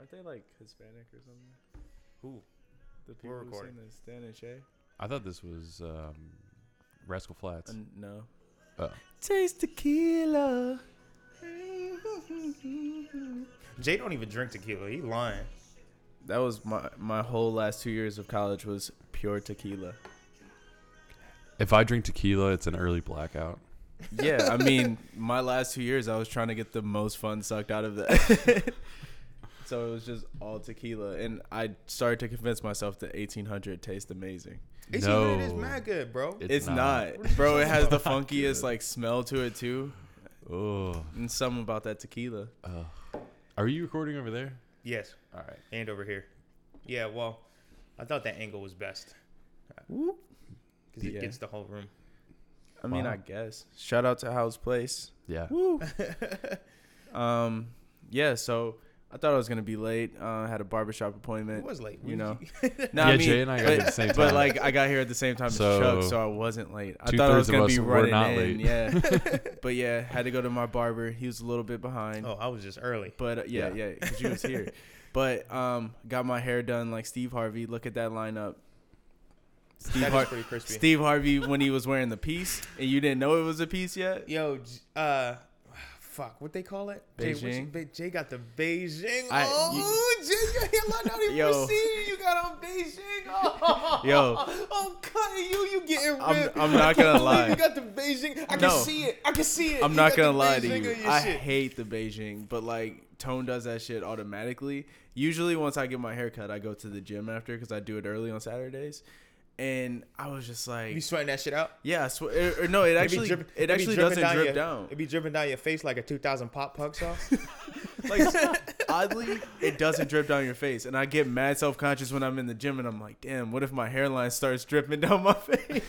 Aren't they like Hispanic or something? Who? The people We're who sing this, Dan and Shay. I thought this was um, Rascal Flatts. Uh, no. Oh. Taste tequila. Jay don't even drink tequila. He lying. That was my my whole last two years of college was pure tequila. If I drink tequila, it's an early blackout. Yeah, I mean, my last two years I was trying to get the most fun sucked out of that. so it was just all tequila, and I started to convince myself that 1800 tastes amazing. It's no, it is mad good, bro. It's It's, not. not, bro. It has the funkiest like smell to it too, Oh, and something about that tequila. are you recording over there? yes, All right. and over here. Yeah, well, I thought that angle was best Whoop. because it Yeah. gets the whole room. I mean, Wow. I guess. Shout out to House Place. Yeah. Woo. um, yeah. So I thought I was gonna be late. Uh, I had a barbershop appointment. It was late. You We- know. Yeah, I Jay and I got but, here at the same time. But like, I got here at the same time as So, Chuck, so I wasn't late. I thought I was two-thirds of gonna us be were running not in. late. Yeah. but yeah, had to go to my barber. He was a little bit behind. Oh, I was just early. But uh, yeah, Yeah. yeah, because you was here. but um, got my hair done like Steve Harvey. Look at that lineup. Steve, That is Har- pretty crispy. Steve Harvey when he was wearing the piece, and you didn't know it was a piece yet. Yo, uh, fuck, what they call it? Jay, you- Beijing? Be- Jay got the Beijing. I- oh, Jay, your hairline not even Yo. receding. You got on Beijing. Oh, Yo. I'm cutting you. You getting ripped. I'm not I can't gonna lie. You got the Beijing. I can No. see it. I can see it. I'm You not gonna lie to you. I shit. hate the Beijing, but like Tone does that shit automatically. Usually, once I get my haircut, I go to the gym after because I do it early on Saturdays. And I was just like, You sweating that shit out? yeah, I swear, or, or no, it It'd be actually, dripping- it it'd actually doesn't down drip your- down. It'd be dripping down your face like a 2000 pop pug sauce. like oddly it doesn't drip down your face and i get mad self-conscious when i'm in the gym and i'm like damn what if my hairline starts dripping down my face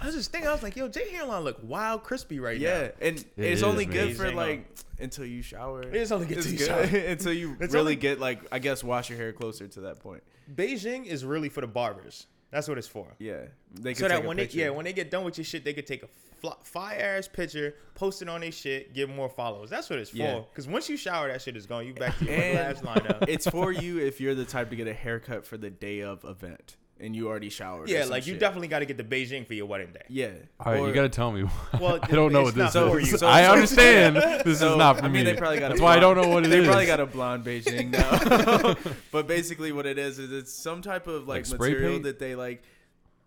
I was just thinking, I was like, yo, Jay hairline look wild crispy right now. yeah and It it's is, only man. good for like until you shower It is only good It's till you good shower. until you It's really only- get like i guess wash your hair closer to that point Beijing is really for the barbers. That's what it's for. yeah they so that take a when they yeah when they get done with your shit, they could take a fly, fire ass picture, post it on their shit, get more followers. That's what it's Yeah. for. Because once you shower, that shit is gone. You back to your And last lineup. it's for you if you're the type to get a haircut for the day of event and you already showered yeah, like you shit. definitely got to get the Beijing for your wedding day. yeah All right, Or- you got to tell me. Well, I don't know what this not is. you. So- I understand. This So, is not for I mean, me. they probably got a That's why I blonde- don't know what it they is. probably got a blonde Beijing now. but basically, what it is is it's some type of like, Like material paint? that they like.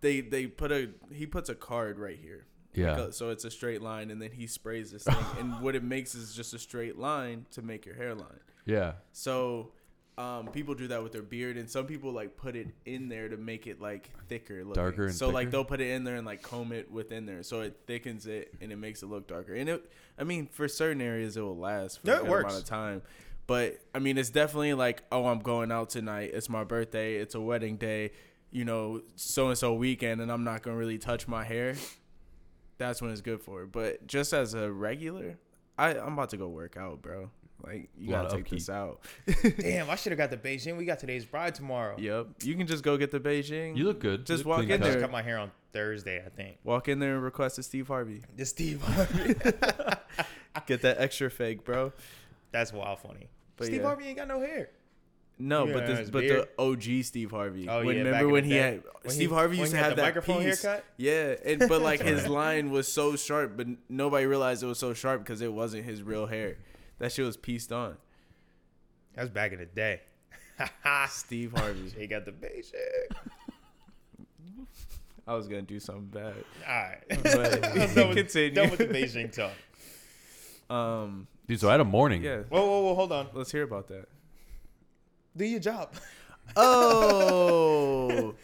They they put a he puts a card right here. Yeah. Like a- so it's a straight line, and then he sprays this thing, and what it makes is just a straight line to make your hairline. yeah. So. Um, people do that with their beard, and some people like put it in there to make it like thicker, looking. Darker and so like they'll put it in there and like comb it within there, so it thickens it and it makes it look darker. And it, I mean, for certain areas it will last for Yeah, a it amount of time. But I mean, it's definitely like, oh, I'm going out tonight. It's my birthday. It's a wedding day. You know, so and so weekend, and I'm not gonna really touch my hair. That's when it's good for. it. But just as a regular, I I'm about to go work out, bro. Like you gotta of take this out. Damn, I should have got the Beijing. We got today's bride tomorrow. Yep. You can just go get the Beijing. You look good. Just You look walk clean in I just there. cut my hair on Thursday, I think. Walk in there and request a Steve Harvey. The Steve. Harvey. Get that extra fake, bro. That's wild funny. But Steve yeah. Harvey ain't got no hair. No, Yeah, but this, his but beard. the OG Steve Harvey. Oh, when, yeah, remember in when the he day. had When Steve he- Harvey when used he to had have the that microphone piece. haircut? Yeah, and but like his line was so sharp, but nobody realized it was so sharp because it wasn't his real hair. That shit was pieced on. That was back in the day. Steve Harvey. he got the Beijing. I was gonna do something bad. All right. But I'm done with, continue. done with the Beijing talk. Um. Dude, so I had a morning. Yeah. Whoa, whoa, whoa, hold on. Let's hear about that. Do your job. Oh.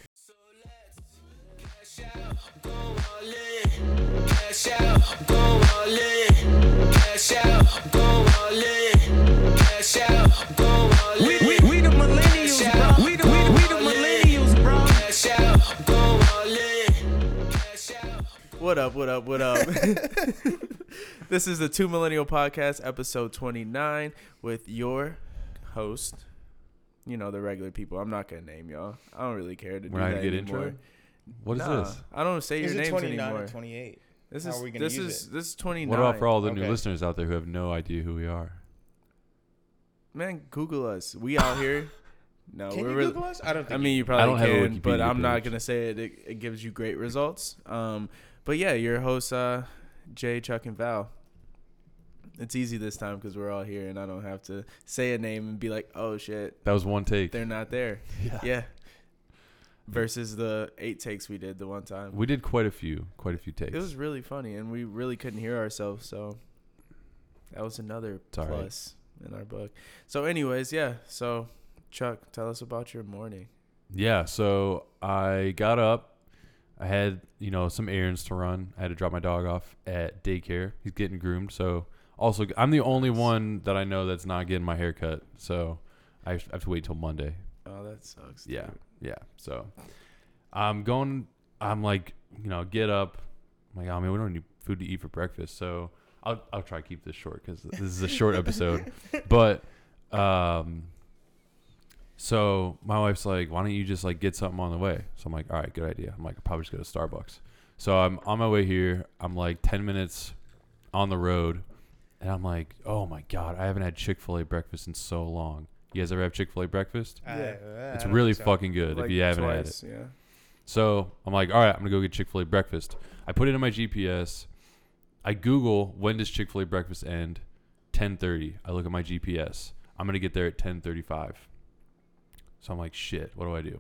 What up, what up, what up? this is the Two Millennial Podcast, episode 29, with your host. You know, the regular people. I'm not going to name y'all. I don't really care to do We're not that gonna get anymore. intro. What is Nah, this? I don't say your Is it names 29 anymore. or 28? This How is are we gonna this use is this is 29. What about for all the new Okay. listeners out there who have no idea who we are? man, Google us. We out here. No, Can we're you really. Google us? I don't think. I mean, you I probably don't have a can, but Wikipedia I'm not page. gonna say it. it. It gives you great results. Um, but yeah, your hosts, uh, Jay, Chuck, and Val. It's easy this time because we're all here, and I don't have to say a name and be like, "Oh shit, That was one take. they're not there." Yeah. Yeah. Versus the eight takes we did the one time. We did quite a few, quite a few takes. It was really funny, and we really couldn't hear ourselves. So that was another right. plus in our book. So, anyways, yeah. So, Chuck, tell us about your morning. Yeah, so I got up. I had, you know, some errands to run. I had to drop my dog off at daycare. He's getting groomed. So, also, I'm the only one that I know that's not getting my hair cut. So, I have to wait till Monday. Oh, that sucks. Yeah, dude. yeah. So, I'm going, I'm like, you know, get up. I'm like, oh man, we don't need food to eat for breakfast. So, I'll, I'll try to keep this short because this is a short episode. But, um, so my wife's like, why don't you just like get something on the way? So I'm like, all right, good idea. I'm like, I'll probably just go to Starbucks. So I'm on my way here. I'm like 10 minutes on the road. And I'm like, oh my God, I haven't had Chick fil A breakfast in so long. You guys ever have Chick fil A breakfast? I- Yeah. It's really so. fucking good Like if you haven't had it. Yeah. So I'm like, all right, I'm gonna go get Chick Fil A breakfast. I put it in my GPS. I Google when does Chick Fil A breakfast end? 10:30. I look at my GPS. I'm gonna get there at 10:35. So I'm like, shit. What do I do?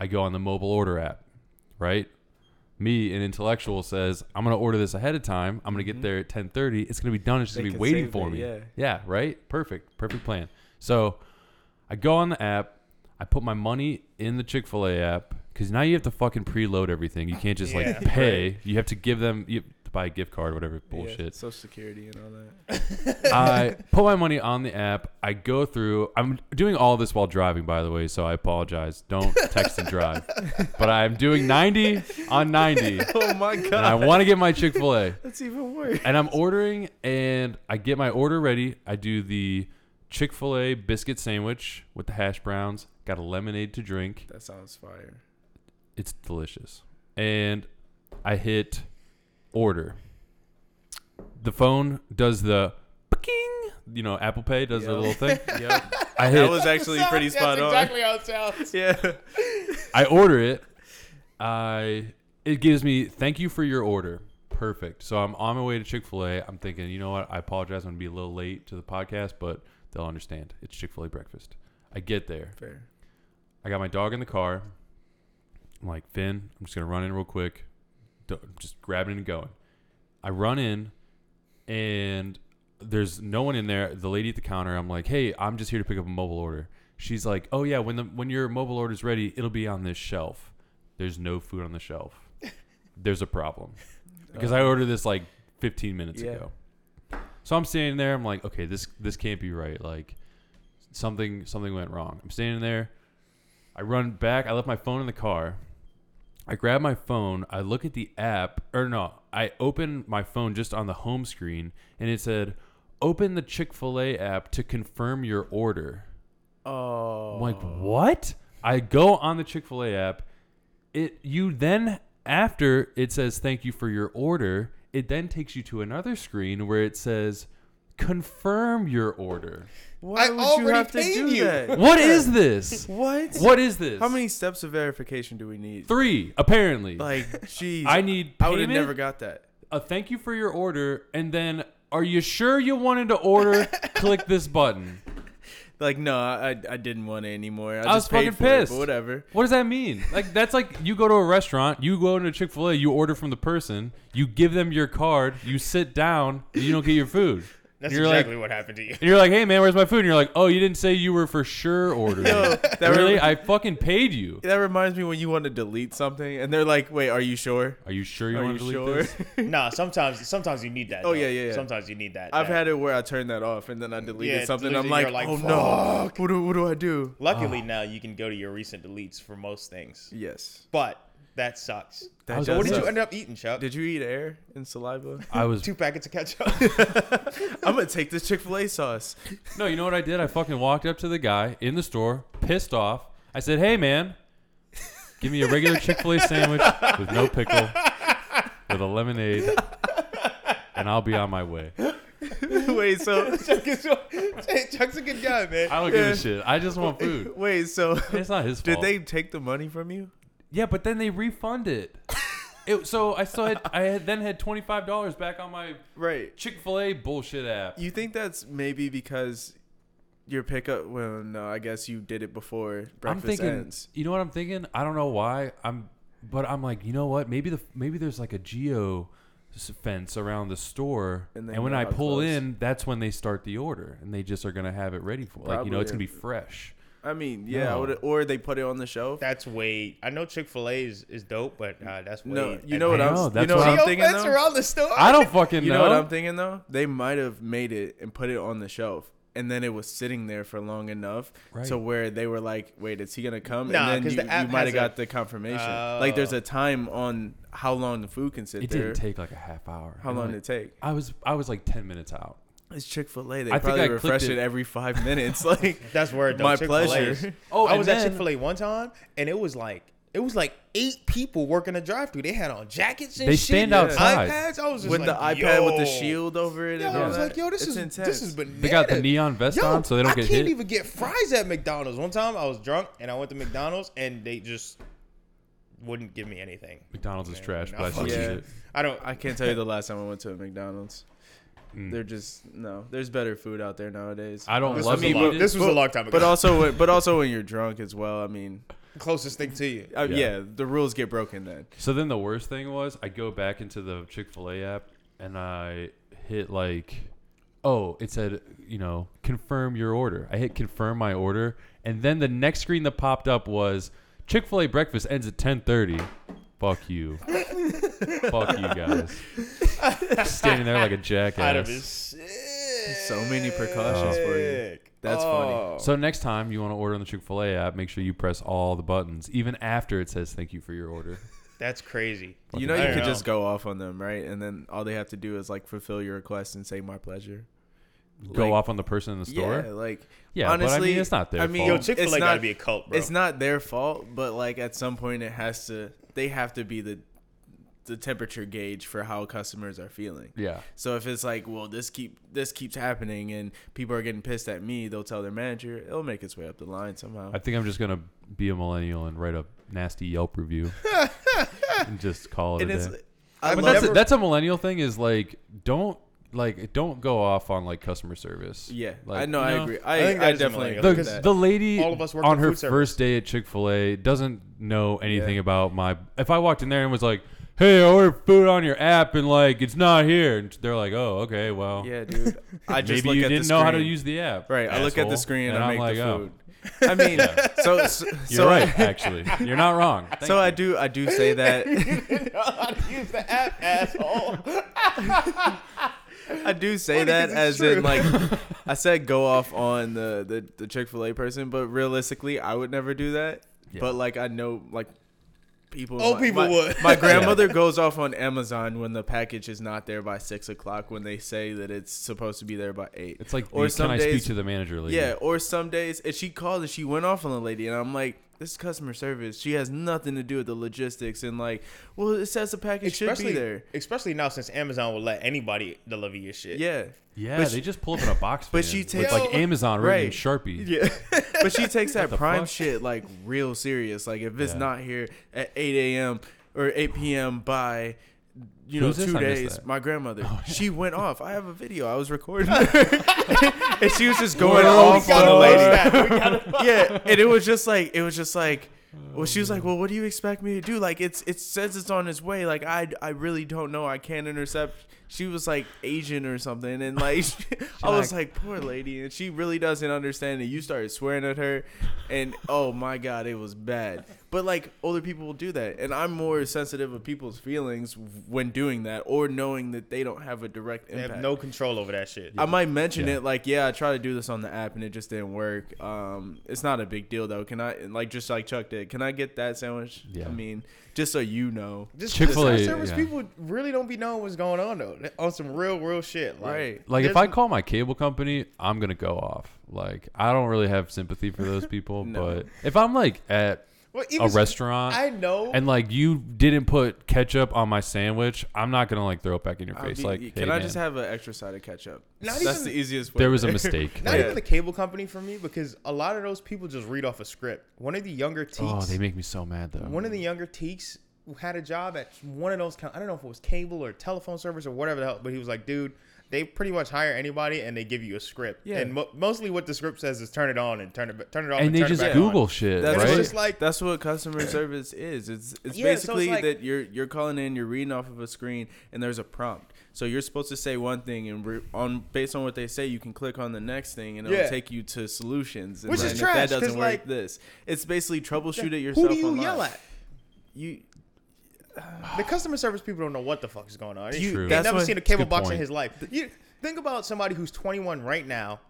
I go on the mobile order app, right? Me, an intellectual, says I'm gonna order this ahead of time. I'm gonna get Mhm. there at 10:30. It's gonna be done. It's just They gonna be waiting save for it, me. yeah. Yeah, right? Perfect. Perfect plan. So I go on the app. I put my money in the Chick fil A app because now you have to fucking preload everything. You can't just like Yeah. pay. You have to give them, you have to buy a gift card, or whatever Yeah, bullshit. Social Security and all that. I put my money on the app. I go through. I'm doing all this while driving, by the way, so I apologize. Don't text and drive. But I'm doing 90 on 90, oh my god. and I want to get my Chick fil A. That's even worse. and I'm ordering, and I get my order ready. I do the Chick Fil A biscuit sandwich with the hash browns. Got a lemonade to drink. That sounds fire. It's delicious. And I hit order. The phone does the ping. You know, Apple Pay does the little thing. Yep. I that was actually pretty That's spot on. exactly how it sounds. Yeah. I order it. I it gives me thank you for your order. Perfect. So I'm on my way to Chick Fil A. I'm thinking, you know what? I apologize. I'm gonna be a little late to the podcast, but they'll understand. It's Chick Fil A breakfast. I get there. Fair. I got my dog in the car. I'm like, Finn, I'm just gonna run in real quick. Do- Just grabbing and going. I run in, and there's no one in there. The lady at the counter. I'm like, hey, I'm just here to pick up a mobile order. She's like, oh yeah, when the when your mobile order's ready, it'll be on this shelf. There's no food on the shelf. There's a problem because I ordered this like 15 minutes Yeah. ago. So I'm standing there. I'm like, okay, this this can't be right. Like something something went wrong. I'm standing there. I run back. I left my phone in the car. I grab my phone. I look at the app, or no, I open my phone just on the home screen, and it said, "Open the Chick Fil A app to confirm your order." Oh. I'm like, oh. what? I go on the Chick Fil A app. It you then after it says thank you for your order. It then takes you to another screen where it says confirm your order. Why I would you already have to do you. that? What is this? What? What is this? How many steps of verification do we need? Three, apparently. Like, jeez. I need Payment, I would have never got that. a thank you for your order, and then are you sure you wanted to order? Click this button. Like, no, I I- didn't want it anymore. I, I was fucking it, pissed. but whatever. What does that mean? Like that's like you go to a restaurant, you go into Chick Fil A, you order from the person, you give them your card, you sit down, and you don't get your food. That's you're exactly like, what happened to you. and you're like, hey man, where's my food? And you're like, oh, you didn't say you were for sure ordering. No, that really? rem- I fucking paid you. That reminds me when you want to delete something and they're like, "Wait, are you sure? Are you sure you Are want you to delete sure?" this? nah, sometimes sometimes you need that. Oh, though. yeah, yeah, yeah. Sometimes you need that. I've that- had it where I turned that off and then I deleted Yeah, something. I'm like, like, "Oh no, what do what do I do?" Luckily ah. now you can go to your recent deletes for most things, Yes. but that sucks. That So what did you end up eating, Chuck? Did you eat air and saliva? I was Two packets of ketchup. I'm gonna take this Chick Fil A sauce. no. You know what I did? I fucking walked up to the guy in the store, pissed off. I said, hey man, give me a regular Chick Fil A sandwich with no pickle, with a lemonade, and I'll be on my way. Wait, so Chuck is, Chuck's a good guy, man. I don't give a shit. I just want food. wait, so It's not his fault. did they take the money from you? Yeah, but then they refund it. it so I still had I had then had twenty five dollars back on my Right. Chick fil A bullshit app. You think that's maybe because your pickup? Well, no, I guess you did it before I'm thinking ends. you know what I'm thinking? I don't know why. I'm but I'm like, you know what? Maybe the maybe there's like a geo fence around the store And and, when I pull close. in, that's when they start the order and they just are going to have it ready for like, you know, it's gonna be fresh. I mean, yeah, No. would, or they put it on the shelf. That's way. I know Chick Fil A is, is dope, but uh, that's way. No, you know what I I'm. know, you that's know what what I'm I'm- thinking though. around the store. I don't fucking You know. know what I'm thinking though? They might have made it and put it on the shelf. And then it was sitting there for long enough Right. to where they were like, "Wait, is he gonna come?" Nah, and 'cause then the you, app you might has have a- got the confirmation. like, there's Oh. a time on how long the food can sit It there. didn't take like a half hour. how And, long like, did it take? I was I was like 10 minutes out. It's Chick Fil A. They I think probably I clicked refresh it- it. every five minutes. Like, That's word. Though. My Chick-fil-A pleasure. Oh, oh, I and was at then- Chick Fil A one time, and it was like it was like eight people working the drive-through. They had on jackets and They shit, stand and outside. iPads. I was just with the like, iPad with the yo. shield over it. Yo, and I was that. like, yo, this It's is intense. this is bananas. They got the neon vest Yo, on so they don't I get can't hit. even get fries at McDonald's. One time I was drunk and I went to McDonald's and they just wouldn't give me anything. McDonald's is trash, nah, but I fuck still yeah. it. I don't. I can't tell you the last time I went to a McDonald's. Mm. They're just no. There's better food out there nowadays. I don't This love was, a eating long, this was a long time ago. But also, when, but also when you're drunk as well. I mean, closest thing to you. uh, Yeah. yeah. the rules get broken then. So then the worst thing was I go back into the Chick Fil A app and I hit like, oh, it said you know confirm your order. I hit confirm my order, and then the next screen that popped up was Chick Fil A breakfast ends at ten thirty. Fuck you. Fuck you guys. Standing there like a I'd have jackass. been sick. So many precautions for you. Oh. That's funny. Oh. So next time you want to order on the Chick Fil A app, make sure you press all the buttons, even after it says thank you for your order. That's crazy. You know, I you don't could know. just go off on them, right? And then all they have to do is like fulfill your request and say my pleasure. Go Like, off on the person in the store. Yeah, like Yeah, but I honestly, mean, it's not their I mean, fault. Yo, Yo, Chick Fil A it's gotta not- be a cult, bro. it's not their fault, but like at some point it has to. They have to be the the temperature gauge for how customers are feeling. Yeah. So if it's like, well, this keep this keeps happening and people are getting pissed at me, they'll tell their manager. It'll make its way up the line somehow. I think I'm just gonna be a millennial and write a nasty Yelp review and just call it and a it's, day. I But But love that's a, that's a millennial thing. Is like don't like don't go off on like customer service. Yeah, Like, I know. I know, agree. I I, think I, that is definitely agree The, with that. the lady All of us on her food service. first day at Chick Fil A doesn't know anything Yeah. about my. If I walked in there and was like, "Hey, I ordered food on your app and like it's not here," and they're like, "Oh, okay, well, yeah, dude. I just maybe look you at didn't know how to use the app." Right. I look at the screen and, I I'm make like, the "Oh. I mean, so so, You're so right. Actually, you're not wrong. Thank So I do I do say that how to use the app, asshole. I do say that as true. in like I said go off on the the, the Chick Fil A person, but realistically I would never do that. Yeah. But like I know like people Old my- people my, would. My grandmother goes off on Amazon when the package is not there by six o'clock when they say that it's supposed to be there by eight. It's like, Or the, some can I speak to the manager? Lady? Yeah, or some days, and she called and she went off on the lady, and I'm like, this is customer service. She has nothing to do with the logistics, and like, well, it says the package should be especially there. especially now since Amazon will let anybody deliver your shit. Yeah, yeah. But they she- just pull up in a box. but she takes- like Yo, Amazon written in. Sharpie. yeah. but she takes that prime fuck? shit like real serious. Like if it's Yeah. not here at 8 a.m. or 8 p.m. by you know Who's this? two I missed days, that. my grandmother, Oh, she went off. I have a video. I was recording her, and she was just going off on the lady. that. Yeah, and it was just like it was just like well she was like mm. well what do you expect me to do like it's it says it's on its way like i i really don't know i can't intercept she was like asian or something and like i was like poor lady and she really doesn't understand and you started swearing at her and oh my god it was bad but like older people will do that and i'm more sensitive of people's feelings when doing that or knowing that they don't have a direct They have no control over that shit. I might mention Yeah. it like, yeah, I tried to do this on the app and it just didn't work. Um, it's not a big deal though. Can I like just like Chuck did? Can I get that sandwich? Yeah. I mean, just so you know, Just Chick-fil-A, Chick-fil-A service yeah. people really don't be knowing what's going on though. On some real, real shit. Like, right? Like if I call my cable company, I'm gonna go off. Like I don't really have sympathy for those people, No. but if I'm like at Well, a restaurant I know. and like you didn't put ketchup on my sandwich, I'm not gonna like throw it back in your I'll face. be- like, can hey, I just have an extra side of ketchup? Not That's even- the easiest way. there was a mistake. Not Like, even the cable company for me because a lot of those people just read off a script. One of the younger teaks, oh, they make me so mad though. one of the younger teaks who had a job at one of those. co- I don't know if it was cable or telephone service or whatever the hell, but he was like, dude. They pretty much hire anybody and they give you a script. Yeah. And mo- mostly what the script says is turn it on and turn it turn it off and and, they turn just it back Google on. shit, That's right? what, just like- that's what customer service is. It's it's Yeah, so it's basically like- that you're you're calling in, you're reading off of a screen, and there's a prompt. So you're supposed to say one thing, and re- on based on what they say, you can click on the next thing, and it'll Yeah. take you to solutions. And Which is trash, If that 'cause, doesn't work, like- this it's basically troubleshoot it yourself. Who do you online. yell at? You The customer service people don't know what the fuck is going on. You- True. They've that's never what- seen a cable good box in his life. You think about somebody who's 21 right now,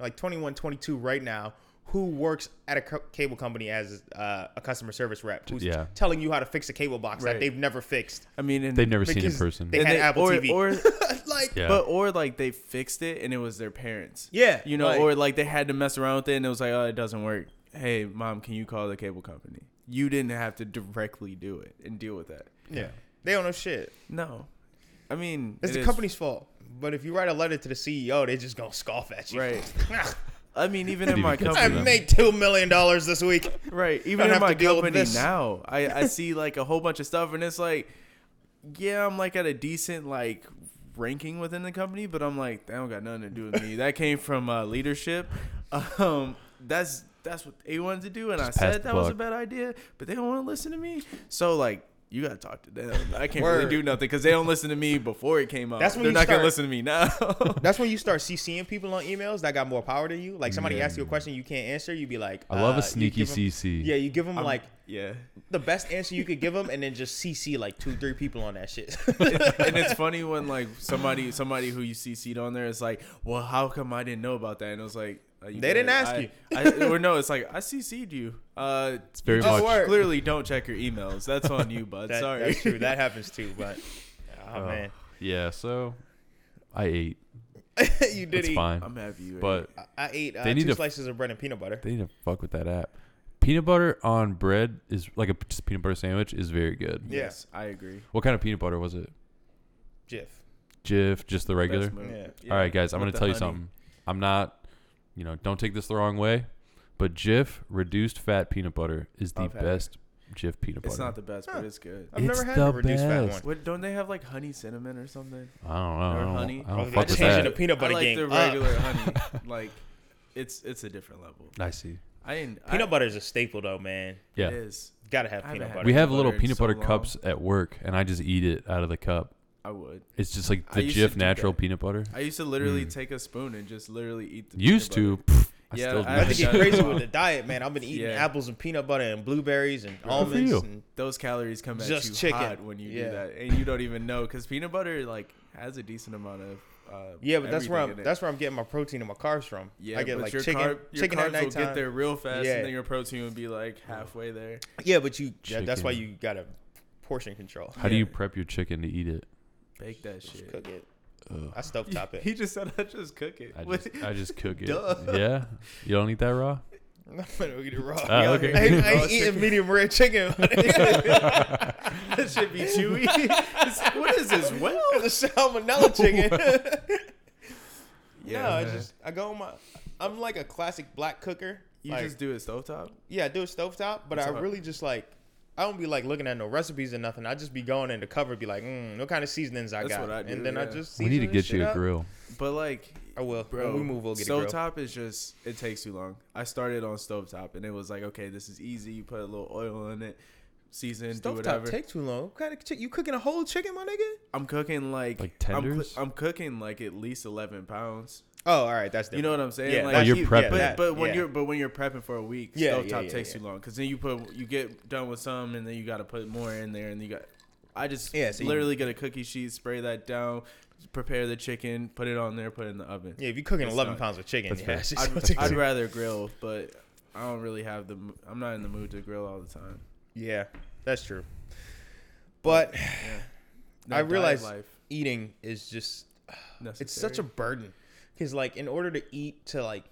like 21, 22 right now, who works at a co- cable company as uh, a customer service rep, who's Yeah. telling you how to fix a cable box Right. that they've never fixed. I mean, and They've never seen in Because person. They and had they- Apple or, TV. or like, Yeah. But or like they fixed it and it was their parents. Yeah, You know, like- or like they had to mess around with it and it was like, oh, it doesn't work. Hey, mom, can you call the cable company? You didn't have to directly do it and deal with that. yeah, they don't know shit. No, I mean, It's it the is- company's fault. But if you write a letter to the CEO, they just gonna scoff at you. right. I mean, even in Dude, my you can I company, made two million dollars this week. right? Even Don't in have my to deal with company this. now, I I see like a whole bunch of stuff and it's like, yeah, I'm like at a decent like ranking within the company, but I'm like, that don't got nothing to do with me. that came from uh, leadership. Um, that's that's what they wanted to do, and Just I said the that was a bad idea, but they don't want to listen to me. So like. You gotta talk to them. I can't Word. really do nothing because they don't listen to me before it came out. That's when They're you not start- gonna listen to me now. That's when you start CCing people on emails that got more power than you. Like somebody asks you a question you can't answer, you'd be like, I love uh, a sneaky give 'em- CC. Yeah, you give them I'm- like yeah. the best answer you could give them, and then just CC like two, three people on that shit. and it's funny when like somebody somebody who you CC'd on there is like, well, how come I didn't know about that? And it was like, uh, you They did. didn't ask I- you. I, or no, it's like I CC'd you. Uh, It's very you much. Word. clearly don't check your emails. That's on you, bud. That- Sorry. that's true. That happens too. But oh, Oh, man, Yeah, so I ate. you did It's eat. fine. I'm happy you. ate. But I ate uh, They need two to- slices of bread and peanut butter. they need to fuck with that app. Peanut butter on bread is like a just peanut butter sandwich is very good. Yeah. yes, I agree. What kind of peanut butter was it? Jif. Jif, just the regular. Best. Yeah. All right, guys, I'm With gonna the tell you something. I'm not, you know, don't take this the wrong way, but Jif reduced fat peanut butter is the I've had it. best Jif peanut butter. It's not the best, Huh. but it's good. I've never had the a reduced fat one. What don't they have like honey cinnamon or something? I don't know. I Or don't, honey? I I don't was fuck with to change that. the peanut butter I like game. the up. regular honey. Like, it's it's a different level. I see. I didn't. Peanut I, butter is a staple though, man. Yeah. It is. Gotta have I haven't peanut had butter. We have peanut little butter in peanut so butter long. cups at work, and I just eat it out of the cup. I would. It's just like I the used to Jif do natural that. peanut butter. I used to literally Mm. take a spoon and just literally eat the Used peanut to. butter. Pff, I Yeah, still do I I that have to think get Yeah. crazy with the diet, man. I've been eating Yeah. apples and peanut butter and blueberries and for almonds. you. And Those calories come at Just you chicken. hot when you Yeah. do that, and you don't even know because peanut butter like has a decent amount of. Uh, yeah, but that's where everything I'm. it. that's where I'm getting my protein and my carbs from. yeah, I get but like your chicken, carb, your chicken carbs at will nighttime. get there real fast, Yeah. and then your protein will be like halfway there. Yeah, but you. that- that's why you gotta portion control. How do you prep your chicken to eat it? Bake that Just shit. cook it. Ugh. I stove top it. He just said I just cook it. I just, I just cook it. Duh. Yeah, you don't eat that raw. I'm gonna eat it raw. Ah, Yeah, okay. I, ain't- I Raw ain't eating chicken. medium rare chicken. that should be chewy. It's- what is this? Well, the salmonella chicken. yeah, no, I man. just I go on my. I'm like a classic black cooker. you like, just do it stovetop. yeah, I do a stovetop, but What's I up? really just like. I don't be like looking at no recipes or nothing. I just be going in the cover, be like, mm, what kind of seasonings I That's got, what I do, and then I yeah. just. We need to get you shit a up. grill. But like, I will. bro, when we move, we'll get a grill. stovetop is just it takes too long. I started on stovetop and it was like, okay, this is easy. You put a little oil in it, season, do Stovetop whatever. take too long. What kind of chick? You cooking a whole chicken, my nigga? I'm cooking like Like I'm, coo- tenders? I'm cooking like at least 11 pounds. Oh, all right, that's different. You know what I'm saying? Yeah, like, Oh, you're you- prepping. But, that- but when yeah. you're but when you're prepping for a week, Yeah, stovetop yeah, yeah, takes yeah. too long because then you put you get done with some and then you got to put more in there and you got. I just Yeah, so you- literally get a cookie sheet, spray that down, prepare the chicken, put it on there, put it in the oven. Yeah, if you're cooking It's 11 not- pounds of chicken, That's yeah, fair. it's just I'd, gonna take I'd too- rather grill, but I don't really have the. mo- I'm not in the mood to grill all the time. yeah, that's true. But Yeah. I diet realize life eating is just it's such a burden because like in order to eat to like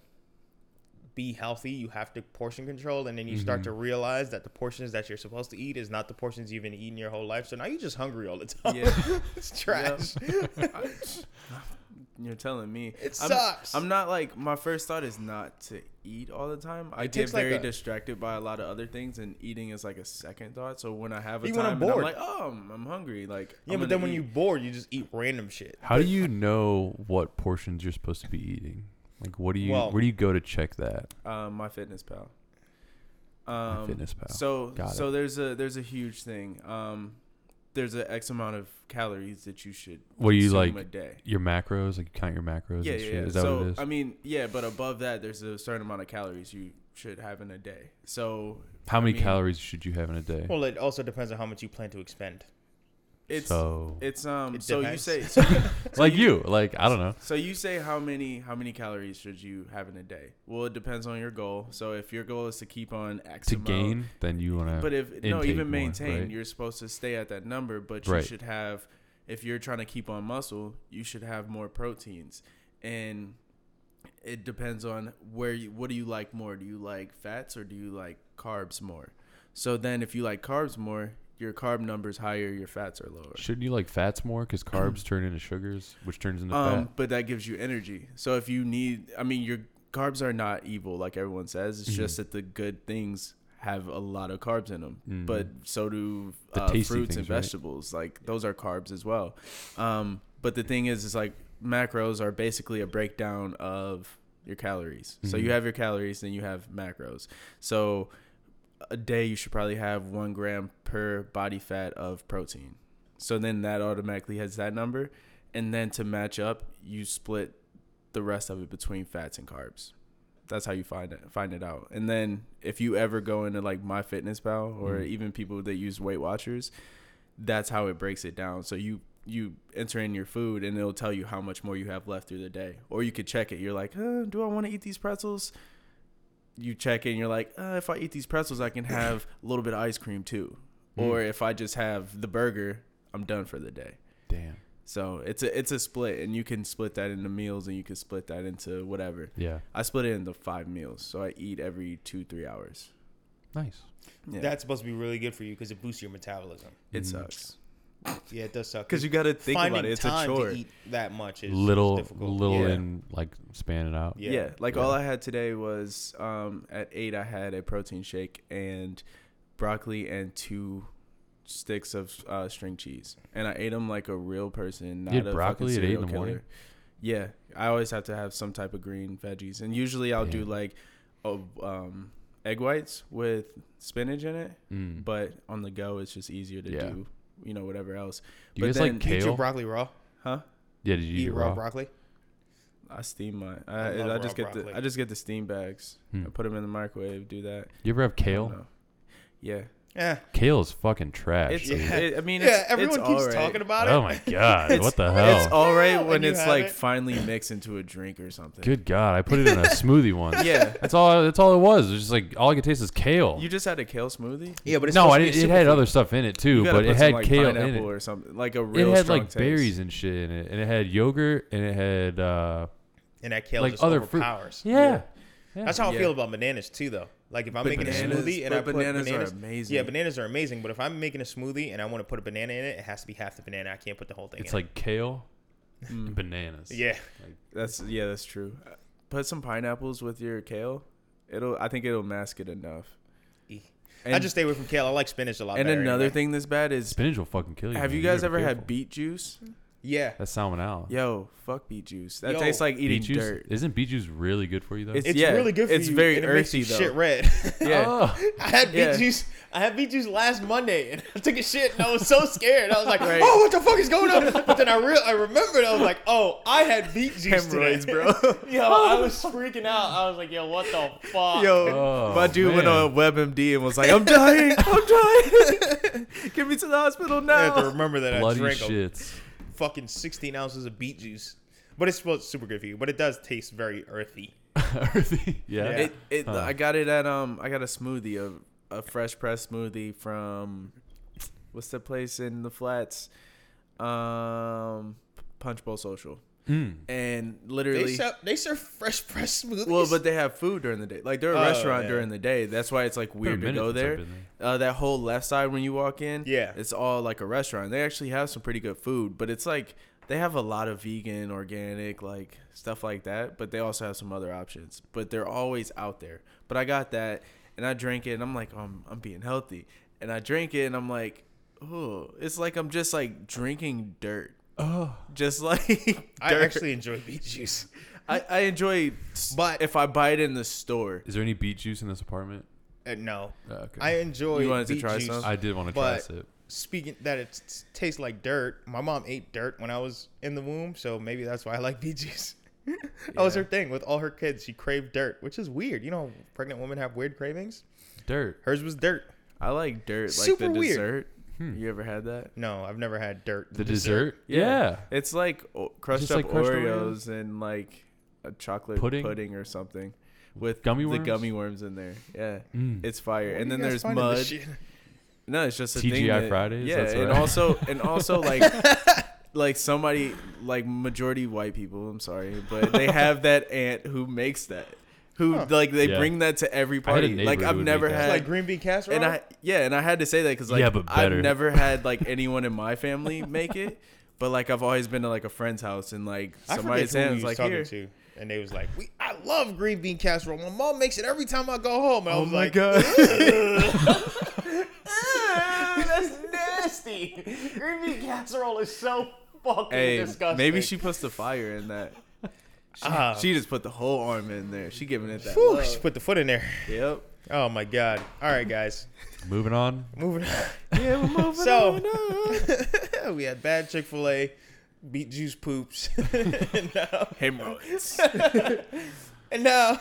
be healthy, you have to portion control, and then you start to mm-hmm. realize that the portions that you're supposed to eat is not the portions you've been eating your whole life. So now you're just hungry all the time. Yeah. it's trash. You're telling me It I'm- sucks. I'm, not like my first thought is not to eat all the time. I It get takes, like, very a- distracted by a lot of other things, and eating is like a second thought. So when I have a Even when time, I'm and I'm bored. like, oh, I'm, I'm hungry. Like, yeah, I'm but then gonna when you're bored, you just eat random shit. How do you know what portions you're supposed to be eating? Like, what do you? Well- where do you go to check that? um, MyFitnessPal. Um, Fitness Pal. So Got so there's a there's a huge thing. Um, there's an X amount of calories that you should. What do you consume like? a day? Your macros, like you count your macros Yeah, and yeah, shit. yeah. Is that so what it is? I mean, yeah, but above that, there's a certain amount of calories you should have in a day. So How many mean, calories should you have in a day? Well, it also depends on how much you plan to expend. It's so it's um. It so you say so you, like you, like I don't know. so you say how many how many calories should you have in a day? Well, it depends on your goal. So if your goal is to keep on X To amount, gain, then you want to. But if no, intake even more, maintain, right? you're supposed to stay at that number, but you Right. should have. If you're trying to keep on muscle, you should have more proteins, and it depends on where you. What do you like more? Do you like fats or do you like carbs more? So then, if you like carbs more, your carb number's higher, your fats are lower. Shouldn't you like fats more? Because carbs turn into sugars, which turns into Um, fat. but that gives you energy. So if you need, I mean, your carbs are not evil, like everyone says. It's Mhm. just that the good things have a lot of carbs in them. Mhm. But so do uh, fruits and things, right? vegetables. Like those are carbs as well. Um, but the thing is, is like macros are basically a breakdown of your calories. So Mhm. you have your calories, then you have macros. So a day you should probably have one gram per body fat of protein. So then that automatically has that number. And then to match up, you split the rest of it between fats and carbs. That's how you find it find it out. And then if you ever go into like MyFitnessPal or Mhm. even people that use Weight Watchers, that's how it breaks it down. So you you enter in your food and it'll tell you how much more you have left through the day. Or you could check it. You're like, uh, do I want to eat these pretzels? You check in, you're like, uh, if I eat these pretzels, I can have a little bit of ice cream too. Mm. Or if I just have the burger, I'm done for the day. Damn. So it's a it's a split, and you can split that into meals, and you can split that into whatever. Yeah. I split it into five meals, so I eat every two three hours. Nice. Yeah, That's supposed to be really good for you because it boosts your metabolism. it Mhm. sucks Yeah, it does suck. because you got to think finding about it. It's a time chore. to eat that much is little, is difficult. little, Yeah. and like span it out. Yeah. Yeah. like Yeah. all I had today was um, at eight. I had a protein shake and broccoli and two sticks of uh, string cheese, and I ate them like a real person. Not had a broccoli fucking at eight in the morning? killer. Yeah, I always have to have some type of green veggies, and usually I'll do Damn. like oh, um, egg whites with spinach in it. Mm. But on the go, it's just easier to Yeah. do, you know, whatever else. Do you but guys like then- Eat your kale? broccoli raw. Huh? yeah. Did you eat, Eat raw raw? broccoli. I steam my. I I, I, raw just get broccoli. the. I just get the steam bags. Hmm. I put them in the microwave. Do that. You ever have kale? Yeah. Yeah. Kale is fucking trash. It's. dude. Yeah. It, I mean, Yeah, everyone it's keeps alright. talking about it. Oh my god! What the hell? It's all right When when you it's have like it. finally mixed into a drink or something. Good god! I put it in a smoothie once. Yeah. That's all. That's all it was. It was just like all I could taste is kale. You just had a kale smoothie. Yeah, but it's no, supposed I to be didn't. It had superfood. other stuff in it too, You gotta but it put had some, like, kale in pineapple it. or something like a It real. had strong like taste. berries and shit in it, and it had yogurt, and it had uh, and that kale like just other fruit. overpowers. yeah. yeah. That's how I Yeah. feel about bananas too, though. Like if I'm But making a smoothie and but I put bananas bananas, are amazing. Yeah, bananas are amazing. But if I'm making a smoothie and I want to put a banana in it, it has to be half the banana. I can't put the whole thing. In. It's in like kale Mm. and bananas. it. yeah, That's yeah, that's true. Put some pineapples with your kale. It'll. I think it'll mask it enough. E. And, I just stay away from kale. I like spinach a lot. and another anyway. thing that's bad is Spinach will fucking kill you. have man. you guys gotta be ever had beet juice? Yeah, That's salmonella. Yo, fuck beet juice. That Yo, tastes like eating beet juice dirt. isn't beet juice really good for you though? It's- it's yeah, really good for you. it's you. very and it makes earthy, you though. Shit red. Yeah. Oh. I had beet Yeah. juice. I had beet juice last Monday, and I took a shit, and I was so scared. I was like, Right. "Oh, what the fuck is going on?" But then I real I remembered. I was like, "Oh, I had beet juice Hemorrhoids, today. bro. Yo, I was freaking out. I was like, "Yo, what the fuck?" Yo, Oh, my dude went man. on WebMD and was like, "I'm dying, I'm dying. Get me to the hospital now. I have to now." remember that I Bloody drank a shits. Fucking 16 ounces of beet juice. But it's supposed super good for you. But it does taste very earthy. Earthy. yeah. Yeah. It, it, Huh. I got it at um, I got a smoothie, a, a fresh pressed smoothie from, what's the place in the flats, um, Punch Bowl Social. Mm. and They literally. serve, they serve fresh, fresh smoothies. well, but they have food during the day. Like they're a Oh, restaurant yeah. during the day. That's why it's like weird to go since I've there. Uh, that whole left side when you walk in, Yeah. it's all like a restaurant. They actually have some pretty good food, but it's like they have a lot of vegan, organic, like stuff like that. But they also have some other options. But they're always out there. But I got that, and I drank it, and I'm like, oh, I'm I'm being healthy, and I drink it, and I'm like, oh, it's like I'm just like drinking dirt, Oh, just like dirt. I actually enjoy beet juice. I, I enjoy, But- if I buy it in the store. is there any beet juice in this apartment? Uh, no, Uh, okay. I enjoy. You wanted to beet try juice, some? I did want to try a but sip. speaking that it s- tastes like dirt. My mom ate dirt when I was in the womb, so maybe that's why I like beet juice. that was her thing with all her kids. She craved dirt, which is weird. You know, pregnant women have weird cravings. Dirt. Hers was dirt. I like dirt, like Super the weird. dessert. You ever had that? No, I've never had dirt. The dessert? Yeah. Yeah. It's like o- crushed just up like crushed Oreos and like a chocolate Pudding? pudding, or something with Gummy the worms? gummy worms in there. Yeah, Mm. it's fire. Where and then there's finding this mud. shit? No, it's just a thing. TGI that- Fridays? Yeah, That's and right. also and also like like somebody like majority white people. I'm sorry, but they have that aunt who makes that. Who Huh. like they Yeah. bring that to every I had a party. Like I've would never make had It's like green bean casserole. and I yeah, and I had to say that because like Yeah, but I've never had like anyone in my family make it, but like I've always been to like a friend's house and like somebody's forget who we hands like talking here. to, and they was like, "We, I love green bean casserole. My mom makes it every time I go home." And I Oh was my like, god! Ah, "That's nasty. Green bean casserole is so fucking hey, disgusting." maybe she puts the fire in that. She, Ah. she just put the whole arm in there. She giving it that. Whew, love. she put the foot in there. Yep. Oh my god. All right, guys, Moving on. moving. on. Yeah, we're moving So- on up. we had bad Chick Fil A, beet juice poops, Hemorrhoids. and now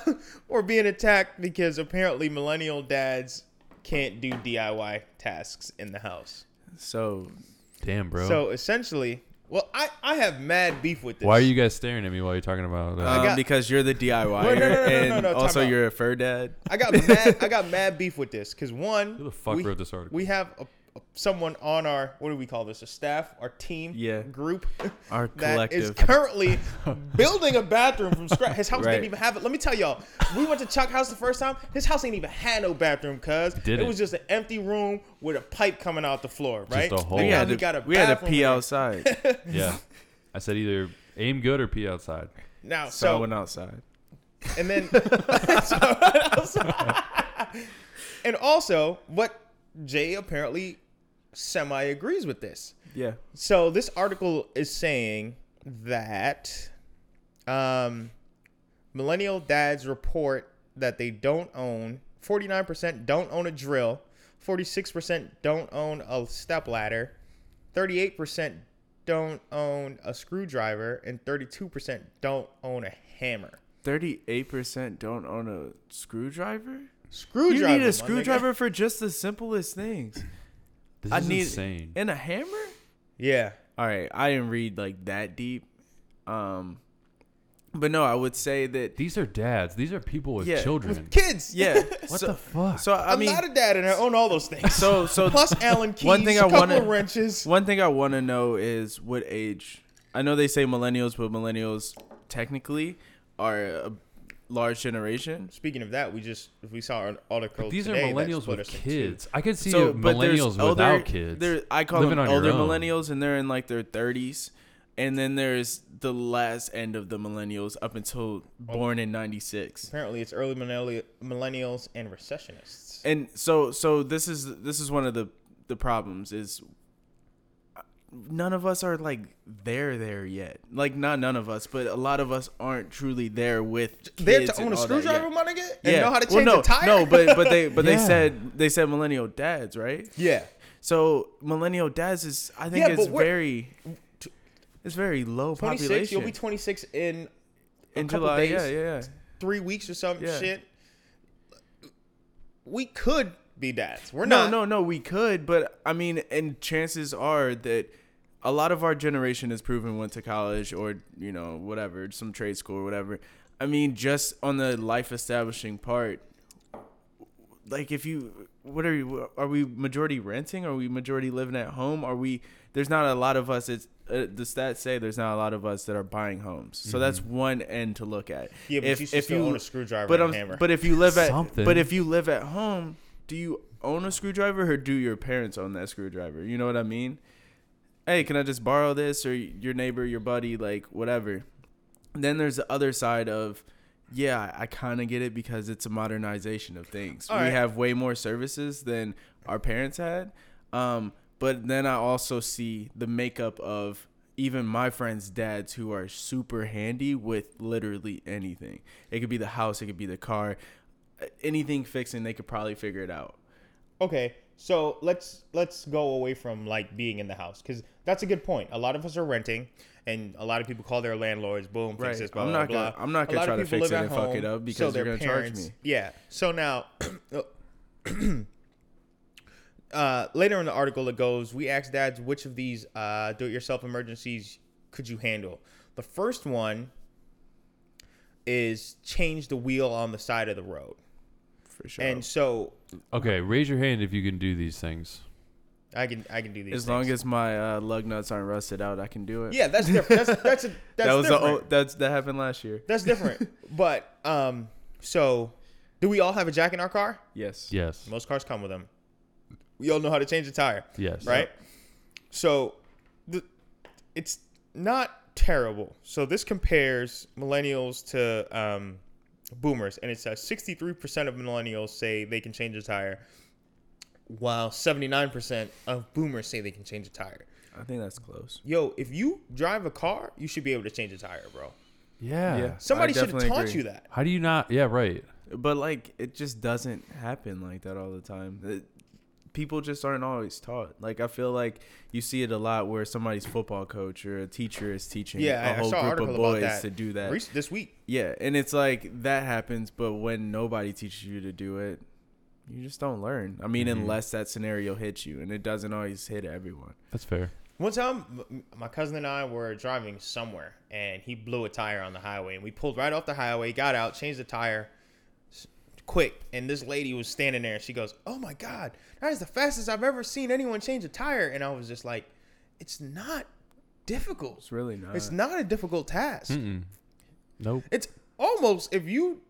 we're being attacked because apparently millennial dads can't do DIY tasks in the house. So Damn, bro. So essentially, well, I, I have mad beef with this. Why are you guys staring at me while you're talking about? Uh, um, got- because you're the DIYer Wait, no, no, no, no, and no, no, time also out. you're a fur dad. I got mad. I got mad beef with this because one, Who the fuck we, wrote this article? we have a, a- someone on our what do we call this? A staff, our team, Yeah. group Our that is collective. currently building a bathroom from scratch. His house Right. didn't even have it. Let me tell y'all, we went to Chuck House the first time. His house ain't even had no bathroom, cuz it didn't. was just an empty room with a pipe coming out the floor. Right? a hole. We had he to, got a we had to pee there. outside. yeah. I said either aim good or pee outside. Now, So I went outside. and then and also what Jay apparently semi agrees with this. Yeah. So this article is saying that um, millennial dads report that they don't own 49% don't own a drill, 46% don't own a stepladder, 38% don't own a screwdriver, and 32% don't own a hammer. Thirty-eight percent don't own a screwdriver. Screwdriver. you need a nigga. screwdriver for just the simplest things. This I is need insane. and a hammer. Yeah. All right, I didn't read like that deep. Um, but no, I would say that These are dads. These are people with Yeah. children. Kids. yeah. What so, the fuck? So I I'm mean, not a dad and I own all those things. so so Plus Allen keys, One thing I couple wanna- of wrenches. One thing I want to know is what age. I know they say millennials, but millennials technically are a large generation. Speaking of that, we just if we saw an article. These are today that millennials with us in kids. I could see So, millennials elder- without kids. There, I call living them on your elder own. millennials, and they're in like their thirties. And then there's the last end of the millennials up until born in '96. Apparently, it's early millennials and recessionists. and so so this is this is one of the the problems is none of us are like there there yet like not none of us but a lot of us aren't truly there with There kids to and own a screwdriver, yet. my nigga, and know how to well, change no, a tire. no but but they but they said they said millennial dads right yeah, so millennial dads is i think Yeah, it's very it's very low 26. population You'll be 26 in a in couple july days, yeah yeah yeah three weeks or some Yeah. shit. We could be dads. We're no, not. no, no. We could, but I mean, and chances are that a lot of our generation has proven went to college or you know whatever, some trade school or whatever. I mean, just on the life establishing part, like if you what are you? Are we majority renting? Are we majority living at home? Are we? There's not a lot of us. It's uh, the stats say there's not a lot of us that are buying homes. So that's one end to look at. Yeah, but you should still own a screwdriver but and a I'm- hammer. But if you live at Something. but if you live at home, do you own a screwdriver or do your parents own that screwdriver? You know what I mean? Hey, can I just borrow this or your neighbor, your buddy, like whatever. then there's the other side of yeah, I kind of get it because it's a modernization of things. All we right. have way more services than our parents had. Um, but then I also see the makeup of even my friends' dads who are super handy with literally anything. It could be the house, it could be the car, anything fixing, they could probably figure it out. Okay, so let's let's go away from like being in the house because that's a good point. A lot of us are renting, and a lot of people call their landlords. Boom, fix Right. this. Blah, I'm blah, not blah. gonna- I'm not gonna try to fix it and fuck it up because so you're gonna charge me. Yeah. So now. Uh, later in the article, it goes, We asked dads which of these uh, do it yourself emergencies could you handle? The first one is change the wheel on the side of the road. For sure. And so Okay, raise your hand if you can do these things. I can I can do these as long as my uh, lug nuts aren't rusted out, I can do it. Yeah, that's different. That's that's a, that's that was different. the old, that's that happened last year. That's different. but um, so do we all have a jack in our car? Yes. Yes. Most cars come with them. We all know how to change a tire, Yes. right? So the it's not terrible. So this compares millennials to um, boomers, and it says 63% of millennials say they can change a tire, while 79% of boomers say they can change a tire. I think that's close. Yo, if you drive a car, you should be able to change a tire, bro. Yeah. Yeah. Somebody should have taught agree. you that. How do you not? Yeah, right. But like, it just doesn't happen like that all the time. It- people just aren't always taught. Like I feel like you see it a lot where somebody's football coach or a teacher is teaching Yeah, I- a I whole group of boys to do that. Rec- this week. Yeah, and it's like that happens, but when nobody teaches you to do it, you just don't learn. I mean, Mm-hmm. unless that scenario hits you, and it doesn't always hit everyone. That's fair. One time, my cousin and I were driving somewhere, and he blew a tire on the highway, and we pulled right off the highway, got out, changed the tire, s- quick, and this lady was standing there, and she goes, "Oh my god, that is the fastest I've ever seen anyone change a tire," and I was just like, "It's not difficult. It's really not. It's not a difficult task. Mm-mm. Nope. It's almost if you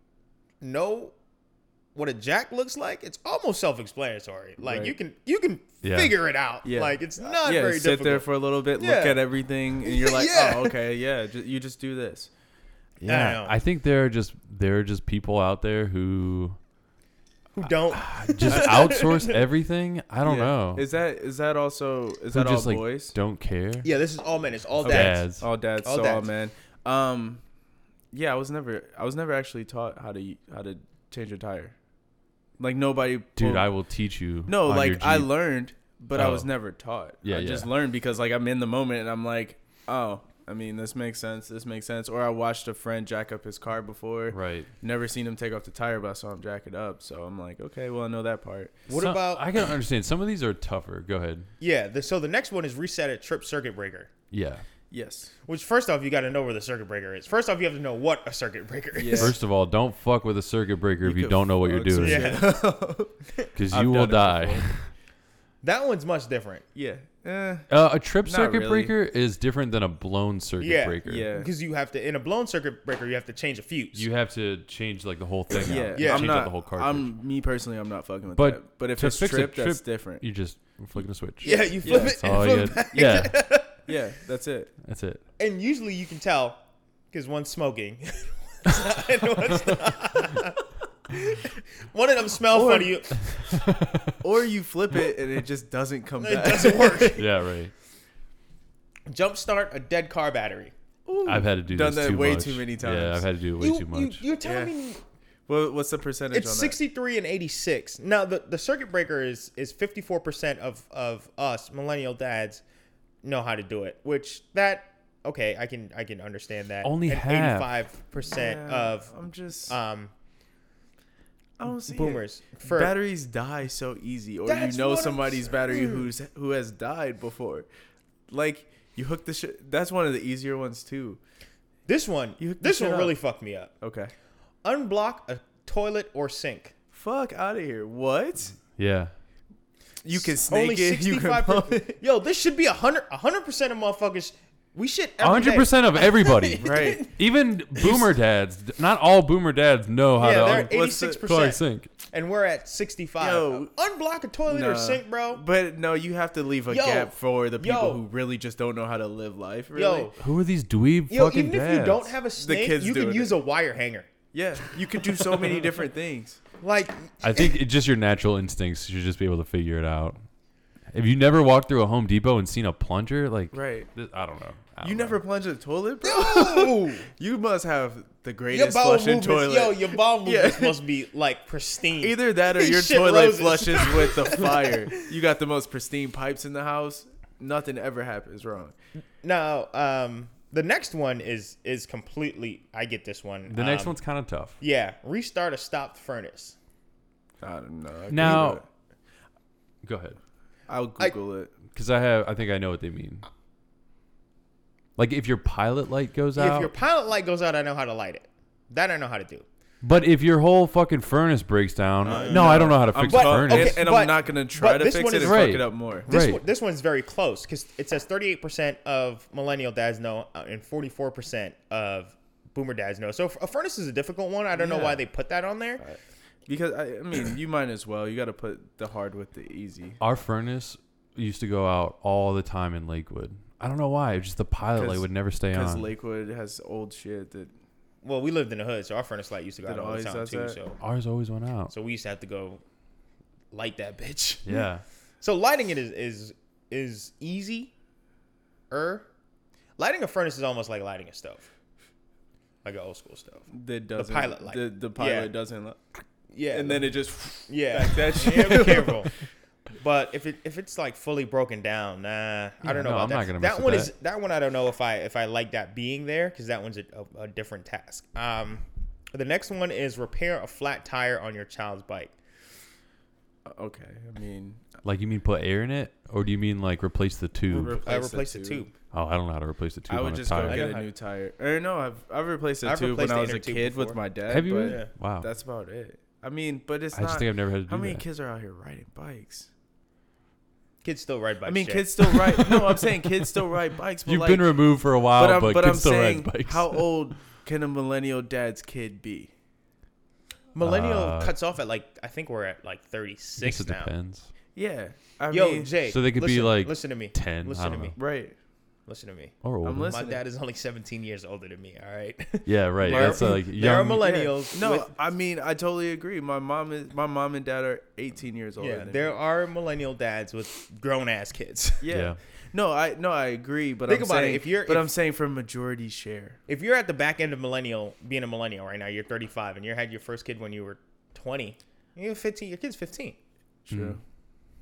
know." What a jack looks like, it's almost self-explanatory. Like Right. you can you can Yeah. figure it out. Yeah. Like it's uh, not yeah, very sit difficult. there for a little bit, Yeah. look at everything, and you're like, Yeah. oh, okay, yeah, ju- you just do this. Yeah. know. I think there are just there are just people out there who who don't just outsource everything. I don't Yeah. know. Is that is that also is Who that all just like boys? don't care. Yeah, this is all men. It's all Okay. dads. Dads. All dads, All so all men. Um, yeah, I was never I was never actually taught how to how to change a tire. Like nobody, Dude, pulled- I will teach you. no, like I learned, but I was Oh. never taught. Yeah, I just learned because like I'm in the moment and I'm like, oh, I mean this makes sense. This makes sense. Or I watched a friend jack up his car before. Right. Never seen him take off the tire, but I saw him jack it up. So I'm like, okay, well I know that part. What Some- about I can understand. Some of these are tougher. Go ahead. yeah? The, so the next one is reset a trip circuit breaker. Yeah. Yes. Which first off, you got to know where the circuit breaker is. First off, you have to know what a circuit breaker is. Yeah. First of all, don't fuck with a circuit breaker if you don't know what you're doing, Yeah. because you will die. That one's much different. yeah. Eh, Uh, a trip circuit really. breaker is different than a blown circuit Yeah. breaker. Yeah. Because you have to in a blown circuit breaker, you have to change a fuse. You have to change like the whole thing. yeah, out. Yeah. I'm change not. out the whole cartridge. I'm me personally. I'm not fucking with But that. But if it's fix a trip, that's different. you just flicking a switch. yeah, you flip that's it. That's all and flip it back. Yeah, yeah, that's it. that's it. And usually you can tell because one's smoking. and one's not. One of them smell Or- funny. You- Or you flip it and it just doesn't come It back. doesn't work. Yeah, right. Jumpstart a dead car battery. I've had to do Done this that too way much. too many times. Yeah. I've had to do it way you, too much. you're telling Yeah. me Well, what's the percentage it's on that? 63 and 86 now the, the circuit breaker is is 54% of of us millennial dads know how to do it which that okay i can i can understand that Only and half. 85% Yeah, of I'm just. um I don't see it. boomers for batteries die so easy, or you know what I'm somebody's battery saying. who's who has died before. Like you hook the shit. That's one of the easier ones too. this one You this one up. really fucked me up Okay. unblock a toilet or sink Fuck out of here. What? Yeah. You can snake Only it. You can 65 Yo, this should be a hundred a hundred percent of motherfuckers. We should 100% of everybody. right. Even boomer dads. Not all boomer dads know how Yeah, to they're un- at eighty what's six the- plug percent, sink. and we're at sixty five. Yo. Unblock a toilet or sink, bro. But no, you have to leave a Yo, gap for the people yo. who really just don't know how to live life. Really. Yo, Who are these dweeb yo, fucking even if you don't have a snake, kids you can use it. a wire hanger. Yeah, you could do so many different things. Like, I think it's just your natural instincts. You should just be able to figure it out. If you never walked through a Home Depot and seen a plunger, like Right. I don't know. I don't You know. never plunge a toilet, bro. yo, You must have the greatest bowel flushing toilet. yo, your bowel Yeah. must be like pristine. Either that or your toilet roses. flushes with the fire. You got the most pristine pipes in the house. Nothing ever happens wrong. Now, um, the next one is is completely. I get this one. The next Um, one's kind of tough. Yeah, restart a stopped furnace. I don't know. I Now- Go ahead, I'll I- Google it. because I have. I think I know what they mean. Like if your pilot light goes out. If your pilot light goes out, I know how to light it. That I know how to do. but if your whole fucking furnace breaks down, Uh, no, I don't know how to I'm fix But- a furnace. and, okay, and but- I'm not gonna try to this fix one it is- and fuck it up more. This Right. one, this one's very close because it says 38% of millennial dads know uh, and 44% of boomer dads know. So a furnace is a difficult one. I don't know why they put that on there. Because I, I mean, you might as well. You got to put the hard with the easy. Our furnace used to go out all the time in Lakewood. I don't know why. Just the pilot light would never stay Because on. Lakewood has old shit that Well, we lived in the hood, so our furnace light used to go It out all the always time does too. that? So, Ours always went out. so we used to have to go light that bitch. Yeah. So lighting it is is is easy. Er, lighting a furnace is almost like lighting a stove, like an old school stove. that doesn't pilot light. The, the pilot Yeah. doesn't. li- Yeah, and then it just yeah, like that yeah, shit. be careful. But if it if it's like fully broken down, nah, I don't know no, about I'm that. not gonna mess that with one that. is that one. I don't know if I if I like that being there because that one's a, a, a different task. Um, the next one is repair a flat tire on your child's bike. okay. I mean, Like you mean put air in it, or do you mean like replace the tube? Replace I the replace the tube. tube. oh, I don't know how to replace the tube I on would a just tire. go get a new tire. Or no, I've I've replaced a I've tube replaced when I was a tube kid with my dad. Have you? but? Yeah. Wow. That's about it. I mean, but it's I not. just think I've never had to do how many that. kids are out here riding bikes? Kids still ride bikes. I mean, Jay. kids still ride. no, I'm saying kids still ride bikes. But You've like, been removed for a while, but but, I'm, but kids I'm still saying, ride bikes. how old can a millennial dad's kid be? Millennial Uh, cuts off at like I think we're at like 36 I guess it now. depends. Yeah, I Yo, mean, Jay. So they could be, like, listen to me. 10, Listen to don't me. know. right. Listen to me. Or older. I'm listening. My dad is only seventeen years older than me. All right. Yeah, right. There- That's like there are young. millennials. No, with- I mean, I totally agree. My mom is my mom and dad are 18 years older. yeah, than there me. are millennial dads with grown ass kids. Yeah. Yeah. No, I no, I agree. But Think I'm about it, saying, if you're- but if- I'm saying for majority share. if you're at the back end of millennial, being a millennial right now, you're 35, and you had your first kid when you were 20. You're 15. Your kid's 15. True. Hmm.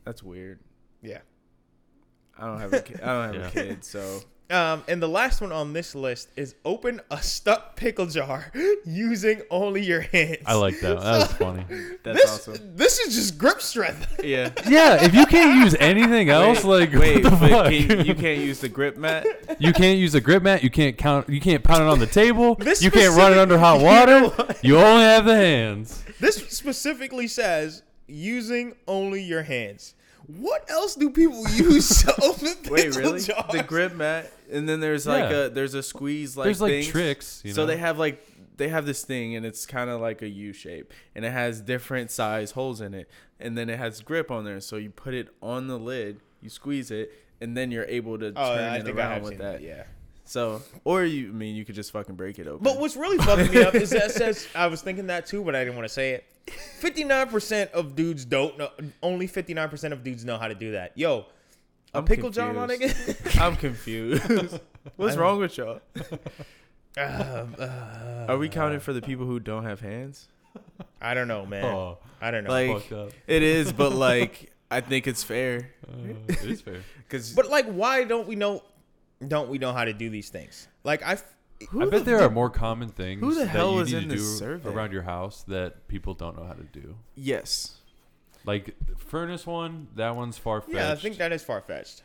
That's weird. Yeah. I don't have a kid. I don't have Yeah. a kid, so Um, and the last one on this list is open a stuck pickle jar using only your hands. I like that. That was funny. that's this. awesome. This is just grip strength. Yeah. Yeah, if you can't use anything else, wait, like wait, what the but fuck? can, you can't use the grip mat. You can't use a grip mat. You can't count. You can't pound it on the table. This you can't run it under hot You water. know You, only have the hands. This specifically says using only your hands. What else do people use to open pickle Wait, really? jars? The grip mat, and then there's like Yeah. a there's a squeeze like There's like things. tricks. You know? So they have like they have this thing, and it's kind of like a U shape, and it has different size holes in it, and then it has grip on there. So you put it on the lid, you squeeze it, and then you're able to Oh, turn I it think I around have with seen that. that. Yeah. So, or you I mean you could just fucking break it open. But what's really fucking me up is that says I was thinking that too, but I didn't want to say it. Fifty nine percent of dudes don't know. Only fifty nine percent of dudes know how to do that. Yo, a I'm pickle jar, my nigga. I'm confused. What's wrong with y'all? Um, uh, Are we counting for the people who don't have hands? I don't know, man. Oh, I don't know. Like up. it is, but like I think it's fair Uh, it is fair. because but like, why don't we know? Don't we know how to do these things? Like I, I bet there are more common things who the that hell you is need in to do this survey? around your house that people don't know how to do. yes. Like furnace one, that one's far fetched. Yeah, I think that is far fetched.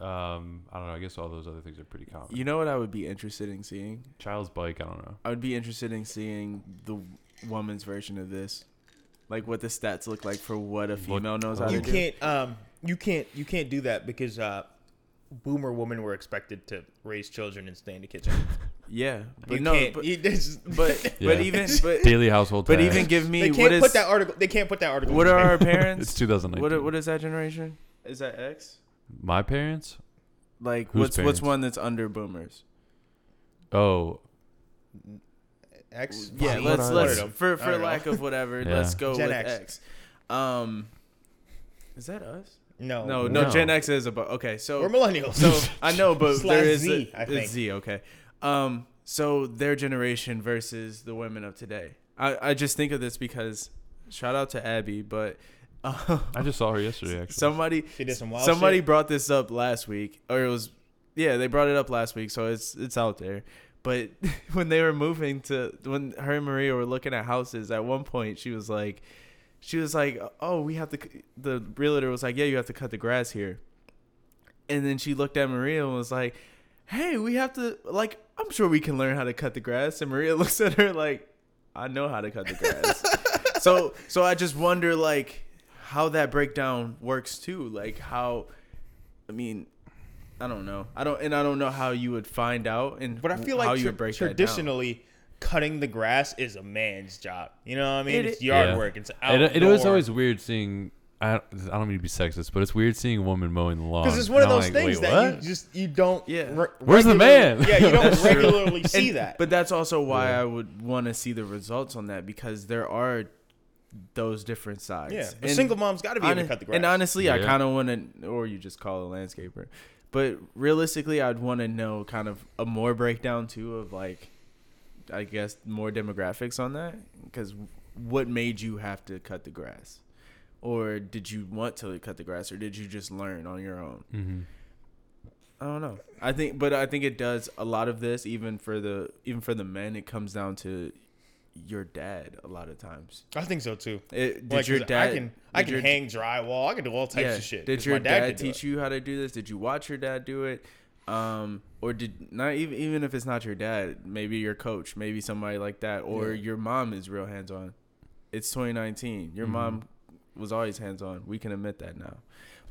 Um, I don't know. I guess all those other things are pretty common. You know what I would be interested in seeing? Child's bike. I don't know. I would be interested in seeing the woman's version of this. Like what the stats look like for what a What- female knows how Oh. to You do. can't um you can't you can't do that because uh boomer women were expected to raise children and stay in the kitchen. Yeah, but you no, can't. but you- this- but, Yeah. but even but Daily household. but tax. even give me they can't is put that article. They can't put that article. what are our parents? it's 2019. what what is that generation? Is that X? My parents? Like Whose what's parents? what's one that's under boomers? Oh, X? Yeah, What let's are let's for for don't know. lack of whatever, Yeah. let's go Gen with X. X. Um, is that us? No, No, no, No. Gen X is about okay. So we're millennials. so I know, but Slash there is Z, a, I think. it's Z. Okay. Um, so their generation versus the women of today. I I just think of this because shout out to Abby, but. Uh, I just saw her yesterday. Actually, somebody She did some wild somebody shit. brought this up last week or it was yeah they brought it up last week so it's it's out there but when they were moving to when her and maria were looking at houses at one point she was like she was like oh we have to the realtor was like yeah you have to cut the grass here. And then she looked at maria and was like hey we have to like i'm sure we can learn how to cut the grass. And maria looks at her like i know how to cut the grass. So so i just wonder like how that breakdown works too like how i mean i don't know. I don't and i don't know how you would find out and But I feel how like you tra- would break that down. traditionally, cutting the grass is a man's job. You know what I mean? It it's yard Yeah. work. It's it, outdoor. it was always weird seeing. I, I don't mean to be sexist, but it's weird seeing a woman mowing the lawn. because it's one of those like, things that what? you just you don't. Yeah. re- Where's the man? Yeah, you don't That's true. regularly see And- that. But that's also why Yeah. I would want to see the results on that because there are those different sides. yeah, but And single moms got to be able to cut the grass. And honestly, I kind of want to, or you just call a landscaper. But realistically, I'd want to know kind of a more breakdown too of like, I guess more demographics on that because what made you have to cut the grass, or did you want to cut the grass, or did you just learn on your own? Mhm. I don't know. I think, but I think it does a lot of this. Even for the even for the men, it comes down to your dad a lot of times. I think so too. It, did Like, your 'cause dad? I can I can your- hang drywall. I can do all types yeah, of shit. Did your dad, dad, teach you how to do this? Did you watch your dad do it? Um, or did not even even if it's not your dad, maybe your coach, maybe somebody like that, or Yeah. your mom is real hands on. It's 2019. Your Mhm. mom was always hands on. We can admit that now,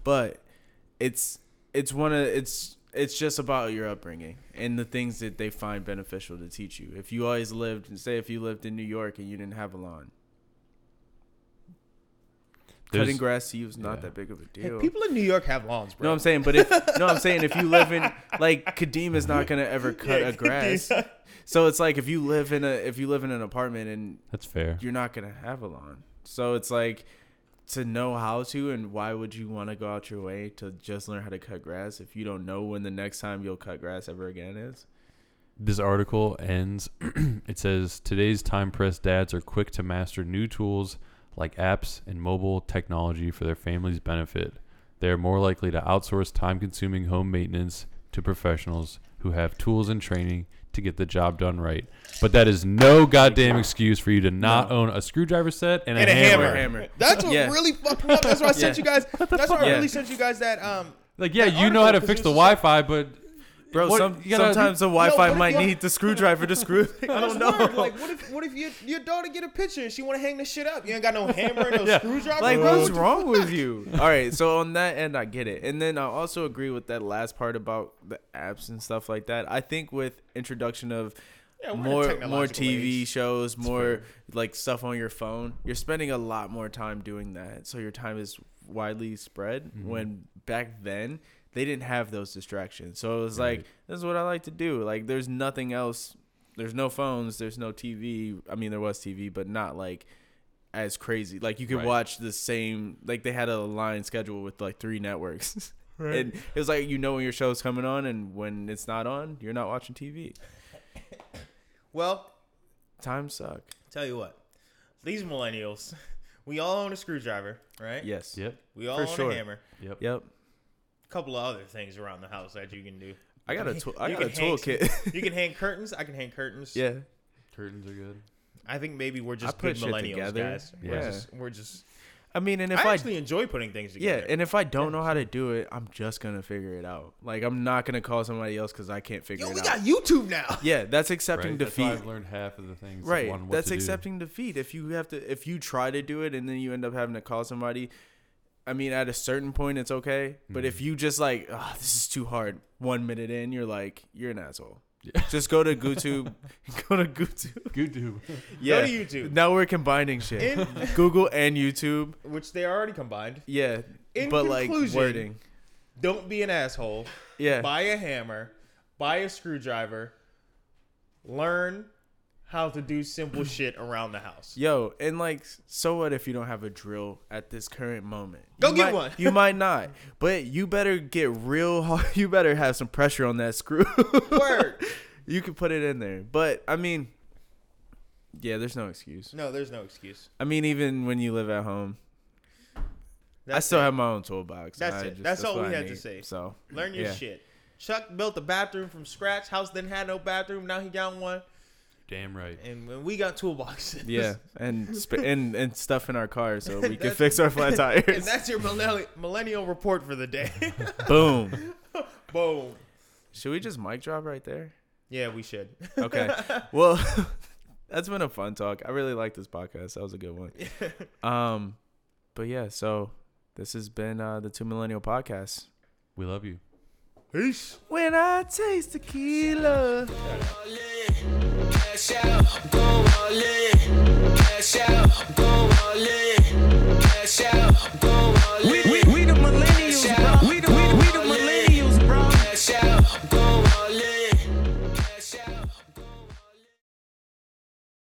but it's it's one of it's it's just about your upbringing and the things that they find beneficial to teach you. If you always lived, say, if you lived in New York and you didn't have a lawn, There's- cutting grass to you is not yeah. that big of a Hey, deal. people in New York have lawns, bro. No, I'm saying, but if no, I'm saying if you live in like Kadeem is not gonna ever cut Yeah, a grass. So it's like if you live in a if you live in an apartment and That's fair. you're not gonna have a lawn. So it's like to know how to and why would you want to go out your way to just learn how to cut grass if you don't know when the next time you'll cut grass ever again is? This article ends. it says today's time pressed dads are quick to master new tools like apps and mobile technology for their family's benefit. They are more likely to outsource time consuming home maintenance to professionals who have tools and training to get the job done right. But that is no goddamn excuse for you to not No. own a screwdriver set and, and a, a hammer. hammer. Hammer. That's what Yeah. really fucked me up. That's why I sent Yeah. you guys. That's why I Yeah. really sent you guys that. Um, Like, yeah, That you know how to fix the Wi-Fi, but Bro, What- some, gotta- sometimes the Wi-Fi if might need the screwdriver to screw. I don't know. Word. Like, what if what if your your daughter get a picture and she want to hang this shit up? You ain't got no hammer and no Yeah. screwdriver. like bro? what's wrong with you all right so on that end i get it and then i also agree with that last part about the apps and stuff like that i think with introduction of Yeah, we're in a more more tv age. shows more like stuff on your phone you're spending a lot more time doing that so your time is widely spread Mhm. when back then they didn't have those distractions. So it was like this is what i like to do. Like there's nothing else. There's no phones. There's no tv i mean there was tv but not like as crazy. Like you could Right. watch the same like they had a line schedule with like three networks. And it was like you know when your show's coming on and when it's not on you're not watching tv Well, times suck. tell you what, these millennials, we all own a screwdriver, right? yes. Yep, We all for own sure. a hammer. yep. yep. A couple of other things around the house that you can do. i got a tool i You got a can hang- toolkit You can hang curtains. I can hang curtains. yeah Curtains are good. I think maybe we're just I good shit millennials, together. guys. Yeah. We're just, we're just I mean, and if I I, actually enjoy putting things together. yeah, and if I don't know how to do it, I'm just gonna figure it out. Like I'm not gonna call somebody else because I can't figure yo, it out. we got YouTube now. yeah, that's accepting Right? That's why defeat. I've learned half of the things. Right. on what That's to do. accepting defeat. If you have to if you try to do it and then you end up having to call somebody, I mean at a certain point it's okay. But Mm-hmm. if you just like, oh, this is too hard, one minute in, you're like, you're an asshole. Yeah. Just go to YouTube. go to YouTube. Good to. Yeah. to YouTube. Now we're combining shit. In- Google and YouTube. Which they are already combined. Yeah. In but like conclusion- wording. Don't be an asshole. Yeah. Buy a hammer. Buy a screwdriver. Learn how to do simple shit around the house. Yo, and like, so what if you don't have a drill at this current moment? Go You get might- one. You might not, but you better get real hard. You better have some pressure on that screw. Word. you can put it in there, but I mean, yeah, there's no excuse. No, there's no excuse. I mean, even when you live at home, I still it. have my own toolbox. That's it. That's all we I had to say. So Learn your yeah. shit. Chuck built a bathroom from scratch. House didn't have no bathroom. Now he got one. Damn right. And when we got toolboxes. Yeah, and sp- and and stuff in our car so we can fix our flat tires. and that's your millennial, millennial report for the day. Boom. Boom. Should we just mic drop right there? Yeah, we should. Okay. well, that's been a fun talk. I really like this podcast. That was a good one. Um, but yeah, so this has been uh, the Two Millennial Podcast. We love you. Peace. When I taste tequila. Cash out, go all in. Cash out, go all in. We, we, we the millennials, bro. We the